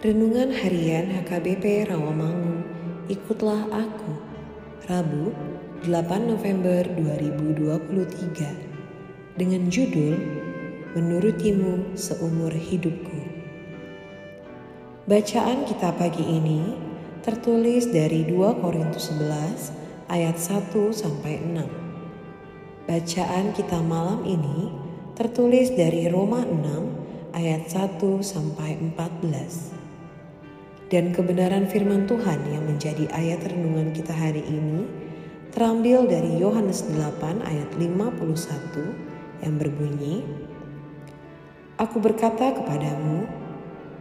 Renungan Harian HKBP Rawamangun, ikutlah aku. Rabu, 8 November 2023. Dengan judul Menurutimu seumur hidupku. Bacaan kita pagi ini tertulis dari 2 Korintus 11 ayat 1 sampai 6. Bacaan kita malam ini tertulis dari Roma 6 ayat 1 sampai 14 dan kebenaran firman Tuhan yang menjadi ayat renungan kita hari ini terambil dari Yohanes 8 ayat 51 yang berbunyi Aku berkata kepadamu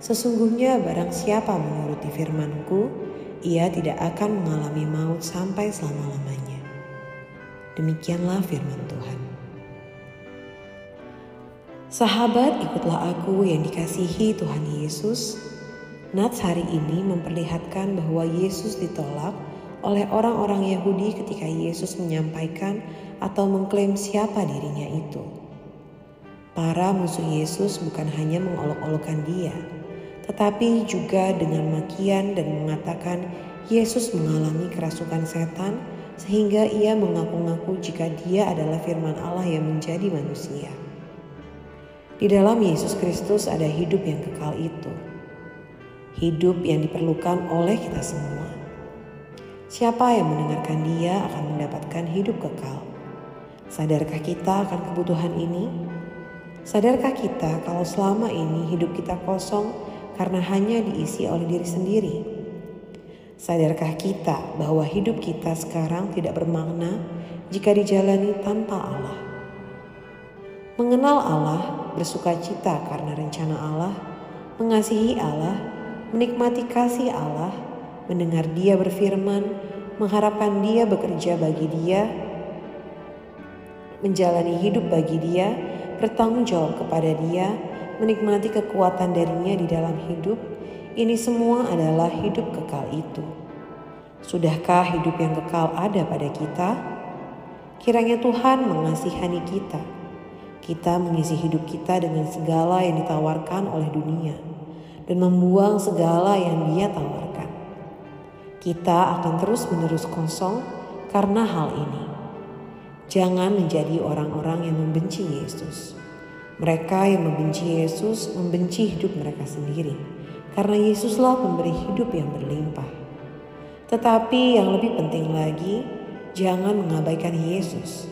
sesungguhnya barang siapa menuruti firmanku ia tidak akan mengalami maut sampai selama-lamanya. Demikianlah firman Tuhan. Sahabat ikutlah aku yang dikasihi Tuhan Yesus Nats hari ini memperlihatkan bahwa Yesus ditolak oleh orang-orang Yahudi ketika Yesus menyampaikan atau mengklaim siapa dirinya itu. Para musuh Yesus bukan hanya mengolok-olokkan dia, tetapi juga dengan makian dan mengatakan Yesus mengalami kerasukan setan sehingga ia mengaku-ngaku jika dia adalah firman Allah yang menjadi manusia. Di dalam Yesus Kristus ada hidup yang kekal itu hidup yang diperlukan oleh kita semua. Siapa yang mendengarkan dia akan mendapatkan hidup kekal. Sadarkah kita akan kebutuhan ini? Sadarkah kita kalau selama ini hidup kita kosong karena hanya diisi oleh diri sendiri? Sadarkah kita bahwa hidup kita sekarang tidak bermakna jika dijalani tanpa Allah? Mengenal Allah, bersuka cita karena rencana Allah, mengasihi Allah, menikmati kasih Allah, mendengar Dia berfirman, mengharapkan Dia bekerja bagi Dia, menjalani hidup bagi Dia, bertanggung jawab kepada Dia, menikmati kekuatan darinya di dalam hidup. Ini semua adalah hidup kekal itu. Sudahkah hidup yang kekal ada pada kita? Kiranya Tuhan mengasihani kita. Kita mengisi hidup kita dengan segala yang ditawarkan oleh dunia dan membuang segala yang dia tawarkan. Kita akan terus-menerus kosong karena hal ini. Jangan menjadi orang-orang yang membenci Yesus. Mereka yang membenci Yesus membenci hidup mereka sendiri, karena Yesuslah pemberi hidup yang berlimpah. Tetapi yang lebih penting lagi, jangan mengabaikan Yesus.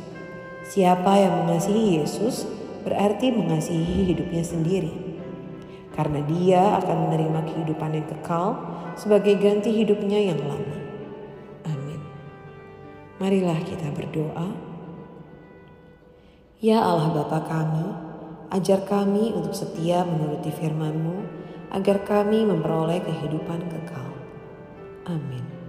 Siapa yang mengasihi Yesus berarti mengasihi hidupnya sendiri karena dia akan menerima kehidupan yang kekal sebagai ganti hidupnya yang lama. Amin. Marilah kita berdoa. Ya Allah Bapa kami, ajar kami untuk setia menuruti firman-Mu agar kami memperoleh kehidupan kekal. Amin.